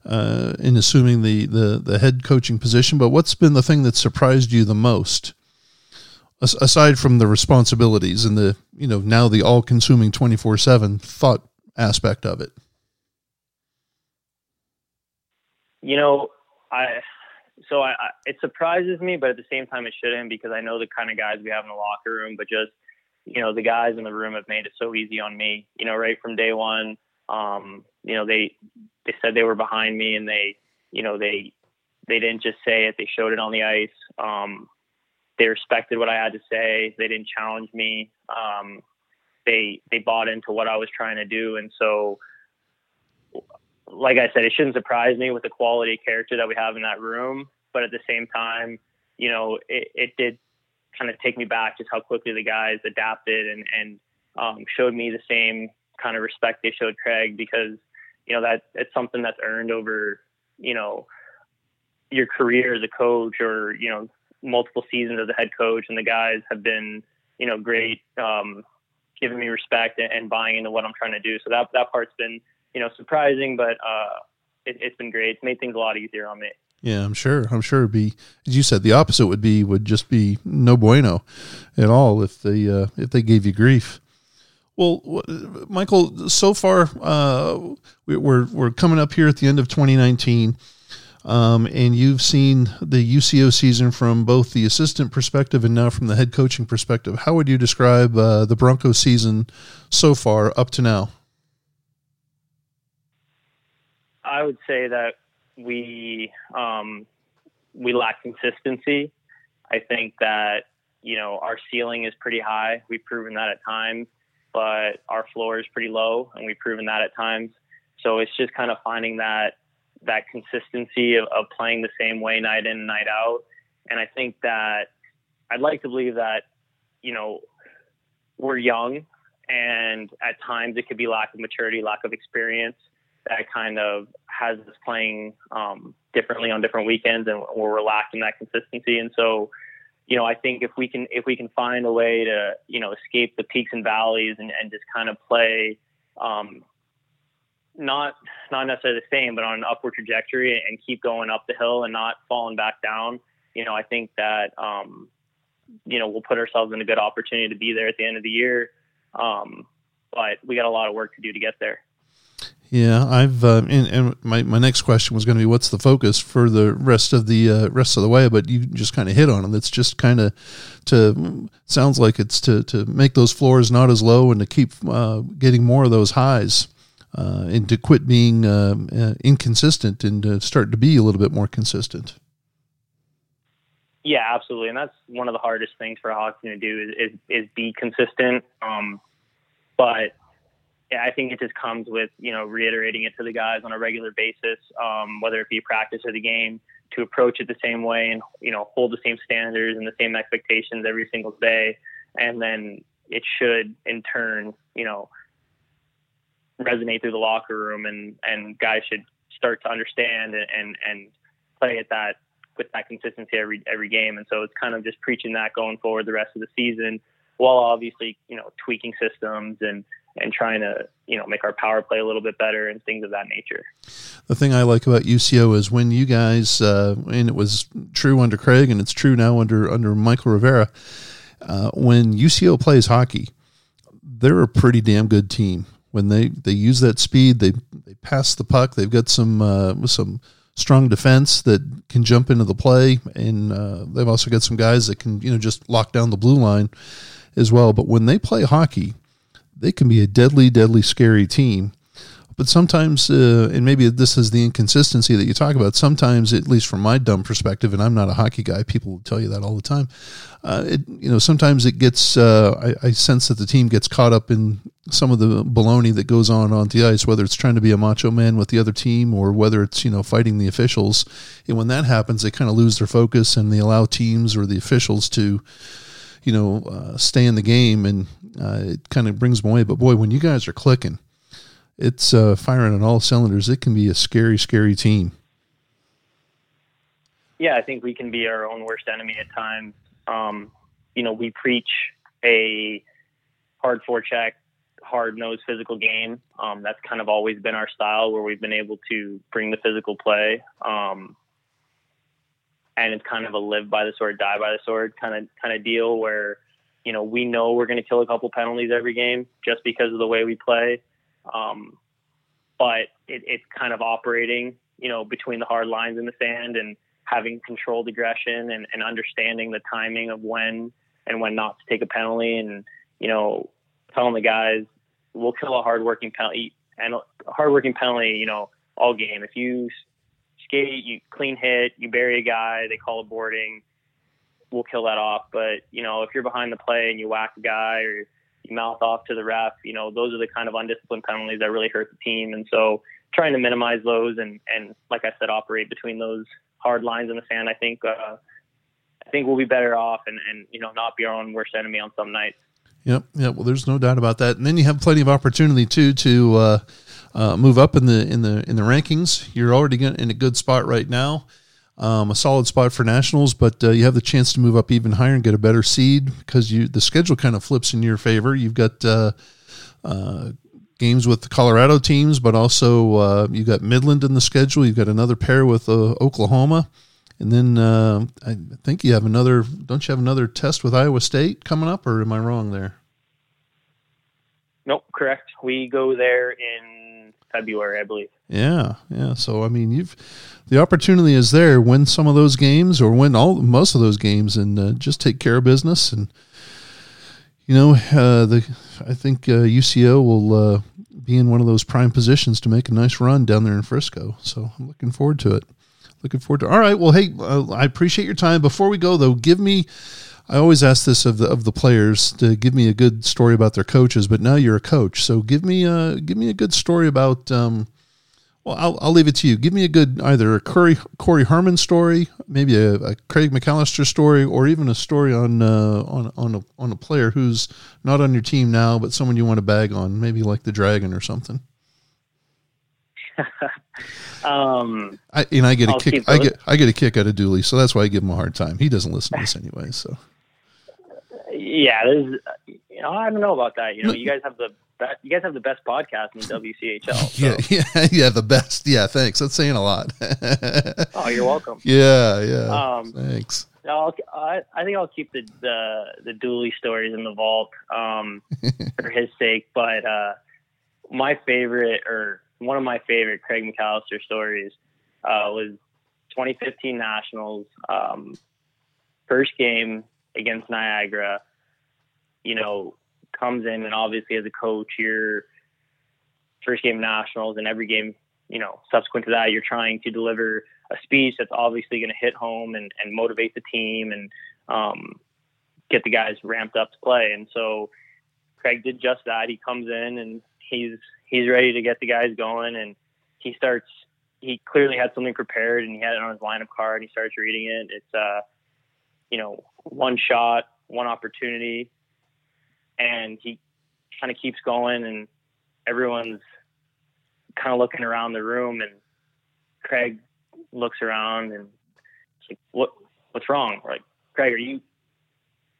uh, in assuming the, the the head coaching position but what's been the thing that surprised you the most aside from the responsibilities and the you know now the all-consuming 24/7 thought aspect of it. You know i so I, I, it surprises me but at the same time it shouldn't because i know the kind of guys we have in the locker room but just you know the guys in the room have made it so easy on me you know right from day one. Um you know they they said they were behind me and they you know they they didn't just say it they showed it on the ice. Um they respected what I had to say. They didn't challenge me. Um, they they bought into what I was trying to do, and so, like I said, it shouldn't surprise me with the quality character that we have in that room. But at the same time, you know, it, it did kind of take me back just how quickly the guys adapted and and um, showed me the same kind of respect they showed Craig because you know that it's something that's earned over you know your career as a coach or you know multiple seasons as a head coach, and the guys have been, you know, great, um, giving me respect and, and, buying into what I'm trying to do. So that that part's been, you know, surprising, but uh, it, has been great. It's made things a lot easier on me. Yeah, I'm sure. I'm sure it'd be, as you said, the opposite would be would just be no bueno at all if they uh, if they gave you grief. Well, Michael, so far uh, we're we're coming up here at the end of 2019. Um, and you've seen the UCO season from both the assistant perspective and now from the head coaching perspective. How would you describe uh, the Bronchos season so far up to now? I would say that we um, we lack consistency. I think that you know our ceiling is pretty high. We've proven that at times, but our floor is pretty low, and we've proven that at times. So it's just kind of finding that that consistency of, of playing the same way night in and night out. And I think that I'd like to believe that, you know, we're young and at times it could be lack of maturity, lack of experience that kind of has us playing um, differently on different weekends and we're lacking that consistency. And so, you know, I think if we can if we can find a way to you know escape the peaks and valleys and, and just kind of play um, not not necessarily the same, but on an upward trajectory and keep going up the hill and not falling back down. You know, I think that um, you know we'll put ourselves in a good opportunity to be there at the end of the year. Um, but we got a lot of work to do to get there. Yeah, I've uh, and, and, my my next question was going to be what's the focus for the rest of the uh, rest of the way, but you just kind of hit on it. It's just kind of to sounds like it's to to make those floors not as low and to keep uh, getting more of those highs uh, and to quit being um, uh, inconsistent and to start to be a little bit more consistent. Yeah, absolutely, and that's one of the hardest things for a hockey to do is is, is be consistent. Um, but yeah, I think it just comes with you know reiterating it to the guys on a regular basis, um, whether it be practice or the game, to approach it the same way and you know hold the same standards and the same expectations every single day, and then it should in turn you know resonate through the locker room, and and guys should start to understand and and, and play at that with that consistency every every game. And so it's kind of just preaching that going forward the rest of the season, while obviously you know tweaking systems and and trying to you know make our power play a little bit better and things of that nature. The thing I like about UCO is when you guys, uh, and it was true under Craig, and it's true now under under Michael Rivera. Uh, when UCO plays hockey, they're a pretty damn good team when they, they use that speed, they they pass the puck. They've got some uh, some strong defense that can jump into the play, and uh, they've also got some guys that can you know just lock down the blue line as well. But when they play hockey, they can be a deadly, deadly, scary team. But sometimes, uh, and maybe this is the inconsistency that you talk about. Sometimes, at least from my dumb perspective, and I'm not a hockey guy, people tell you that all the time. Uh, it, you know, sometimes it gets. Uh, I, I, sense that the team gets caught up in some of the baloney that goes on on the ice, whether it's trying to be a macho man with the other team or whether it's you know fighting the officials. And when that happens, they kind of lose their focus and they allow teams or the officials to, you know, uh, stay in the game, and uh, it kind of brings them away. But boy, when you guys are clicking it's uh, firing on all cylinders. It can be a scary, scary team. Yeah, I think we can be our own worst enemy at times. Um, you know, we preach a hard forecheck, hard nosed physical game. Um, that's kind of always been our style where we've been able to bring the physical play. Um, and it's kind of a live by the sword, die by the sword kind of kind of deal where, you know, we know we're going to kill a couple penalties every game just because of the way we play. Um, but it, it's kind of operating, you know, between the hard lines in the sand and having controlled aggression and, and understanding the timing of when and when not to take a penalty and, you know, telling the guys, we'll kill a hardworking penalty and a hardworking penalty, you know, all game. If you skate, you clean hit, you bury a guy, they call a boarding, we'll kill that off. But, you know, if you're behind the play and you whack a guy or mouth off to the ref. You know, those are the kind of undisciplined penalties that really hurt the team. And so trying to minimize those and, and like I said, operate between those hard lines in the sand, I think, uh, I think we'll be better off and, and, you know, not be our own worst enemy on some nights. Yep. Yep. Well, there's no doubt about that. And then you have plenty of opportunity too, to, uh, uh, move up in the, in the, in the rankings. You're already in a good spot right now um, a solid spot for nationals, but uh, you have the chance to move up even higher and get a better seed because you the schedule kind of flips in your favor. You've got uh, uh, games with the Colorado teams, but also uh, you've got Midland in the schedule. You've got another pair with uh, Oklahoma, and then uh, I think you have another. Don't you have another test with Iowa State coming up, or am I wrong there? Nope, correct. We go there in February, I believe. Yeah, yeah. So I mean, you've the opportunity is there. Win some of those games, or win all most of those games, and uh, just take care of business. And you know, uh, the I think uh, UCO will uh, be in one of those prime positions to make a nice run down there in Frisco. So I'm looking forward to it. Looking forward to. All right. Well, hey, uh, I appreciate your time. Before we go, though, give me. I always ask this of the of the players to give me a good story about their coaches, but now you're a coach, so give me a give me a good story about. Um, well, I'll, I'll leave it to you. Give me a good either a Corey Corey Herman story, maybe a, a Craig McAllister story, or even a story on uh, on on a, on a player who's not on your team now, but someone you want to bag on, maybe like the Dragon or something. um, I and I get a I'll kick. I get I get a kick out of Dooley, so that's why I give him a hard time. He doesn't listen to this anyway. So yeah, there's. You know, I don't know about that. You know, you guys have the best, you guys have the best podcast in WCHL. So. Yeah, yeah, yeah, the best. Yeah, thanks. That's saying a lot. oh, you're welcome. Yeah, yeah. Um, thanks. I'll, I, I think I'll keep the the, the Dooley stories in the vault um, for his sake. But uh, my favorite, or one of my favorite Craig McAllister stories, uh, was 2015 Nationals. Um, first game against Niagara. You know, comes in and obviously as a coach, your first game nationals and every game, you know, subsequent to that, you're trying to deliver a speech that's obviously going to hit home and, and motivate the team and um, get the guys ramped up to play. And so Craig did just that. He comes in and he's he's ready to get the guys going and he starts he clearly had something prepared and he had it on his lineup card and he starts reading it. It's uh you know, one shot, one opportunity, and he kind of keeps going and everyone's kind of looking around the room and Craig looks around and like what what's wrong? We're like Craig are you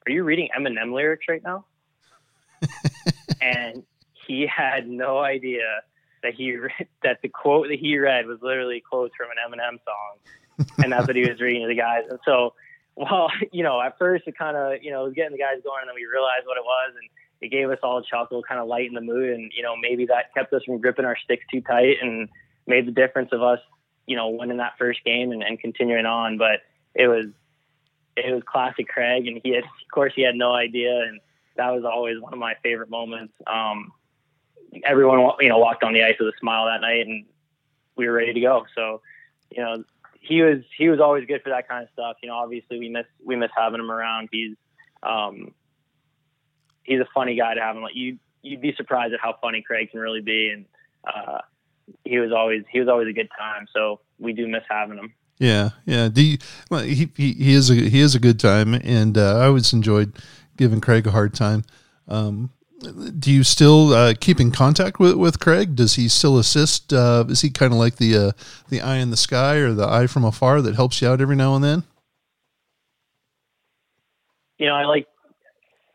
are you reading Eminem lyrics right now? And he had no idea that he that the quote that he read was literally quotes from an Eminem song and that's what he was reading to the guys. And so well, you know, at first it kind of, you know, was getting the guys going, and then we realized what it was, and it gave us all a chuckle, kind of lighten the mood, and you know, maybe that kept us from gripping our sticks too tight, and made the difference of us, you know, winning that first game and, and continuing on. But it was, it was classic Craig, and he had, of course, he had no idea, and that was always one of my favorite moments. Um, everyone, you know, walked on the ice with a smile that night, and we were ready to go. So, you know, he was he was always good for that kind of stuff. You know, obviously we miss we miss having him around. He's um, he's a funny guy to have him. Like you you'd be surprised at how funny Craig can really be, and uh, he was always he was always a good time. So we do miss having him. Yeah, yeah. Do you, well, he, he he is a he is a good time, and uh, I always enjoyed giving Craig a hard time. Um, do you still uh, keep in contact with, with Craig? Does he still assist? Uh, is he kind of like the uh, the eye in the sky or the eye from afar that helps you out every now and then? You know, I like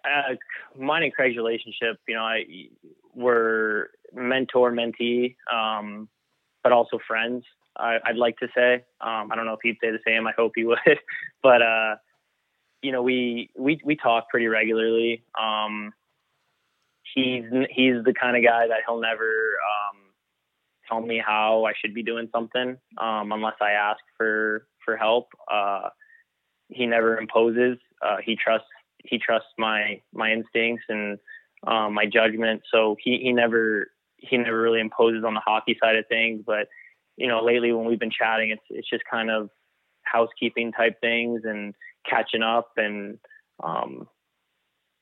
uh, mine and Craig's relationship. You know, I we're mentor mentee, um, but also friends. I, would like to say. Um, I don't know if he'd say the same. I hope he would, but uh, you know, we we we talk pretty regularly. Um, he's he's the kind of guy that he'll never um, tell me how I should be doing something um, unless I ask for for help. Uh, he never imposes. Uh, he trusts he trusts my my instincts and um, my judgment. So he he never he never really imposes on the hockey side of things. But you know, lately when we've been chatting, it's it's just kind of housekeeping type things and catching up and um,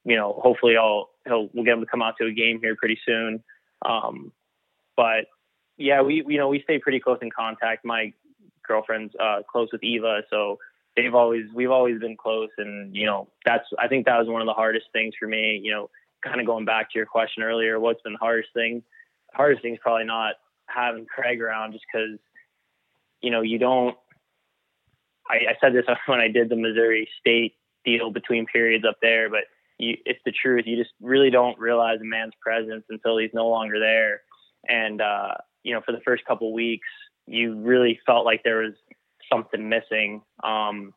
you know, hopefully I'll he'll we'll get him to come out to a game here pretty soon. Um, but yeah, we you know we stay pretty close in contact. My girlfriend's uh, close with Eva, so they've always we've always been close, and you know that's I think that was one of the hardest things for me. You know, kind of going back to your question earlier, what's been the hardest thing? hardest thing is probably not having Craig around, just because you know you don't. I, I said this when I did the Missouri State deal between periods up there, but you, it's the truth. You just really don't realize a man's presence until he's no longer there. And uh, you know, for the first couple weeks, you really felt like there was something missing. Um,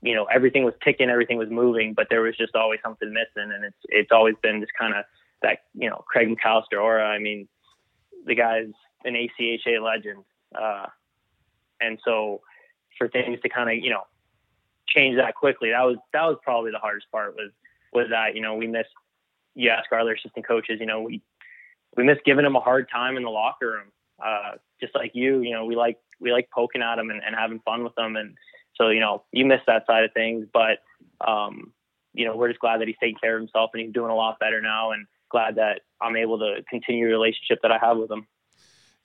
you know, everything was ticking, everything was moving, but there was just always something missing. And it's it's always been just kind of that you know Craig McAllister aura. I mean, the guy's an ACHA legend, uh, and so for things to kind of you know change that quickly, that was that was probably the hardest part was was that you know we missed. You ask our other assistant coaches, you know we we miss giving him a hard time in the locker room. Uh, just like you, you know we like we like poking at him and, and having fun with them, and so you know you miss that side of things. But um, you know we're just glad that he's taking care of himself and he's doing a lot better now, and glad that I'm able to continue the relationship that I have with him.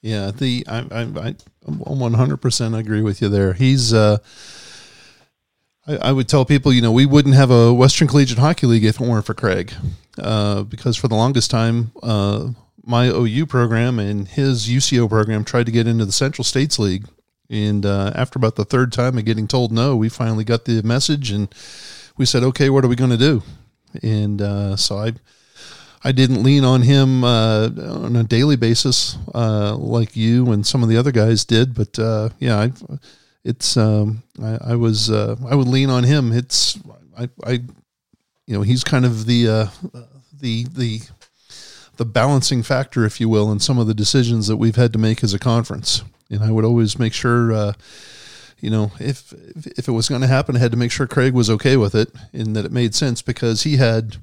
Yeah, the I I I 100% agree with you there. He's uh I, I, would tell people, you know, we wouldn't have a Western Collegiate Hockey League if it weren't for Craig, uh, because for the longest time, uh, my OU program and his UCO program tried to get into the Central States League, and uh, after about the third time of getting told no, we finally got the message, and we said, okay, what are we going to do? And uh, so I. I didn't lean on him uh, on a daily basis uh, like you and some of the other guys did, but yeah, I it's um, I, I was uh, I would lean on him. It's I, I you know he's kind of the uh, the the the balancing factor, if you will, in some of the decisions that we've had to make as a conference. And I would always make sure, uh, you know, if if it was going to happen, I had to make sure Craig was okay with it and that it made sense because he had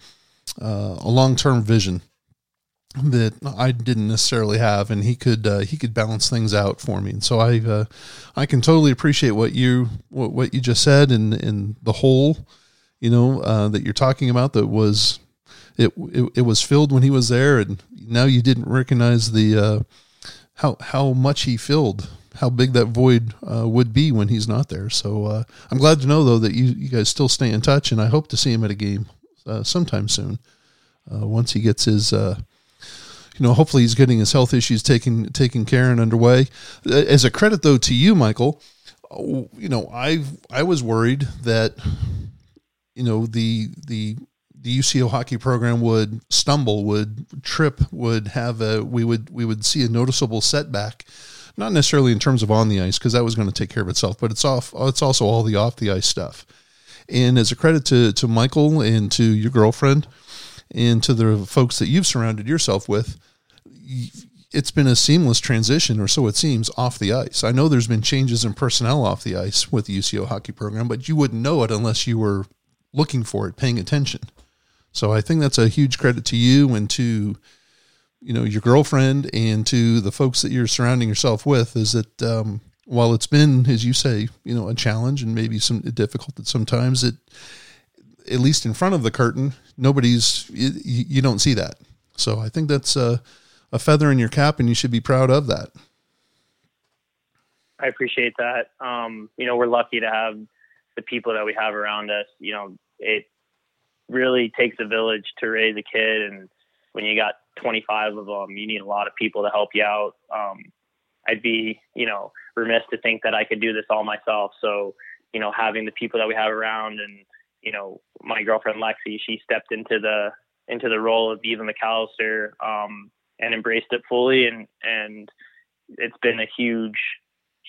uh, a long term vision that I didn't necessarily have, and he could uh, he could balance things out for me. And so I uh, I can totally appreciate what you what, what you just said and and the hole, you know, uh, that you're talking about that was it, it, it was filled when he was there, and now you didn't recognize the uh, how how much he filled, how big that void uh, would be when he's not there. So uh, I'm glad to know though that you you guys still stay in touch, and I hope to see him at a game sometime soon once he gets his you know, hopefully he's getting his health issues taken taken care and underway. As a credit though to you, Michael, you know, I I was worried that you know the the the UCO hockey program would stumble, would trip, would have a we would we would see a noticeable setback, not necessarily in terms of on the ice because that was going to take care of itself, but it's off. It's also all the off the ice stuff. And as a credit to to Michael and to your girlfriend and to the folks that you've surrounded yourself with, it's been a seamless transition, or so it seems, off the ice. I know there's been changes in personnel off the ice with the UCO hockey program, but you wouldn't know it unless you were looking for it, paying attention. So I think that's a huge credit to you and to you know your girlfriend and to the folks that you're surrounding yourself with. Is that um, while it's been, as you say, you know, a challenge and maybe some difficult at sometimes, it at least in front of the curtain, nobody's you, you don't see that. So I think that's a, a feather in your cap, and you should be proud of that. I appreciate that. Um, you know, we're lucky to have the people that we have around us. You know, it really takes a village to raise a kid, and when you got 25 of them, you need a lot of people to help you out. Um, I'd be, you know, remiss to think that I could do this all myself. So, you know, having the people that we have around, and you know, my girlfriend Lexi, she stepped into the into the role of Eva McAllister um, and embraced it fully, and and it's been a huge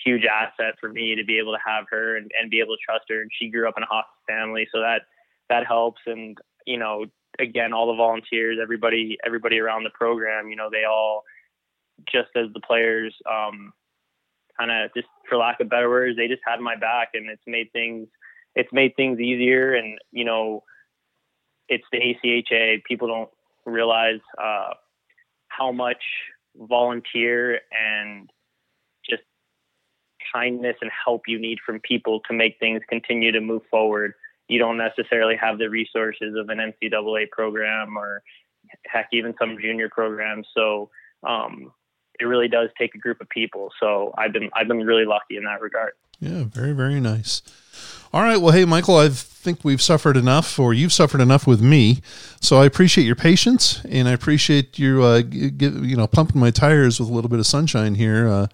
huge asset for me to be able to have her and, and be able to trust her. And she grew up in a hospice family, so that that helps. And you know, again, all the volunteers, everybody, everybody around the program, you know, they all, just as the players, um, kind of just for lack of better words, they just had my back, and it's made things, it's made things easier. And you know, it's the ACHA. People don't realize uh, how much volunteer and just kindness and help you need from people to make things continue to move forward. You don't necessarily have the resources of an NCAA program or heck, even some junior programs. So um, it really does take a group of people. So I've been I've been really lucky in that regard. Yeah, very very nice. All right. Well, hey, Michael, I think we've suffered enough, or you've suffered enough with me. So I appreciate your patience, and I appreciate you, uh, you know, pumping my tires with a little bit of sunshine here uh,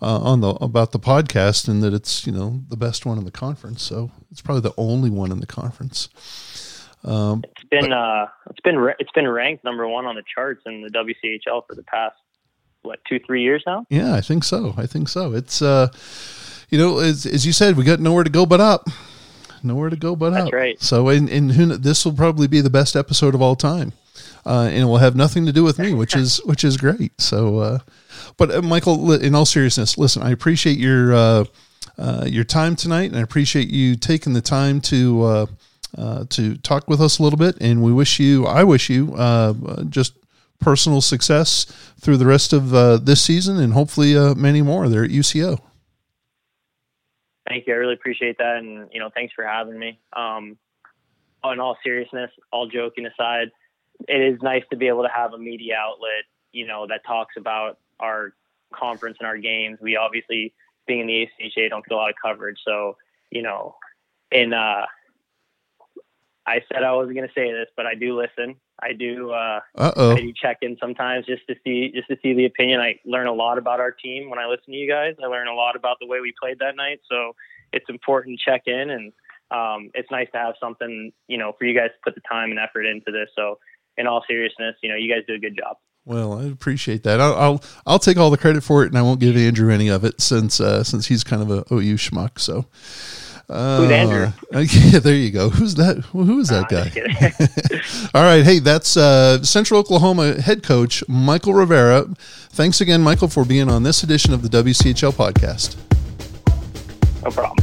uh, on the about the podcast, and that it's you know the best one in the conference. So it's probably the only one in the conference. Um, it's been but, uh, it's been it's been ranked number one on the charts in the WCHL for the past what two three years now. Yeah, I think so. I think so. It's uh you know, as, as you said, we got nowhere to go but up. Nowhere to go but That's up. right. So, and, and who, this will probably be the best episode of all time. Uh, and it will have nothing to do with me, which is which is great. So, uh, but uh, Michael, in all seriousness, listen, I appreciate your uh, uh, your time tonight, and I appreciate you taking the time to uh, uh, to talk with us a little bit. And we wish you, I wish you, uh, just personal success through the rest of uh, this season, and hopefully uh, many more there at UCO. Thank you. I really appreciate that. And, you know, thanks for having me. Um, in all seriousness, all joking aside, it is nice to be able to have a media outlet, you know, that talks about our conference and our games. We obviously, being in the ACHA, don't get a lot of coverage. So, you know, in, uh, I said I wasn't going to say this, but I do listen. I do. Uh, Uh-oh. I do check in sometimes just to see just to see the opinion. I learn a lot about our team when I listen to you guys. I learn a lot about the way we played that night. So it's important to check in, and um, it's nice to have something you know for you guys to put the time and effort into this. So in all seriousness, you know, you guys do a good job. Well, I appreciate that. I'll, I'll, I'll take all the credit for it, and I won't give Andrew any of it since uh, since he's kind of a OU schmuck. So uh, Who's Andrew? Yeah, there you go. Who's that? Who is that guy? All right. Hey, that's uh, Central Oklahoma head coach Michael Rivera. Thanks again, Michael, for being on this edition of the WCHL podcast. No problem.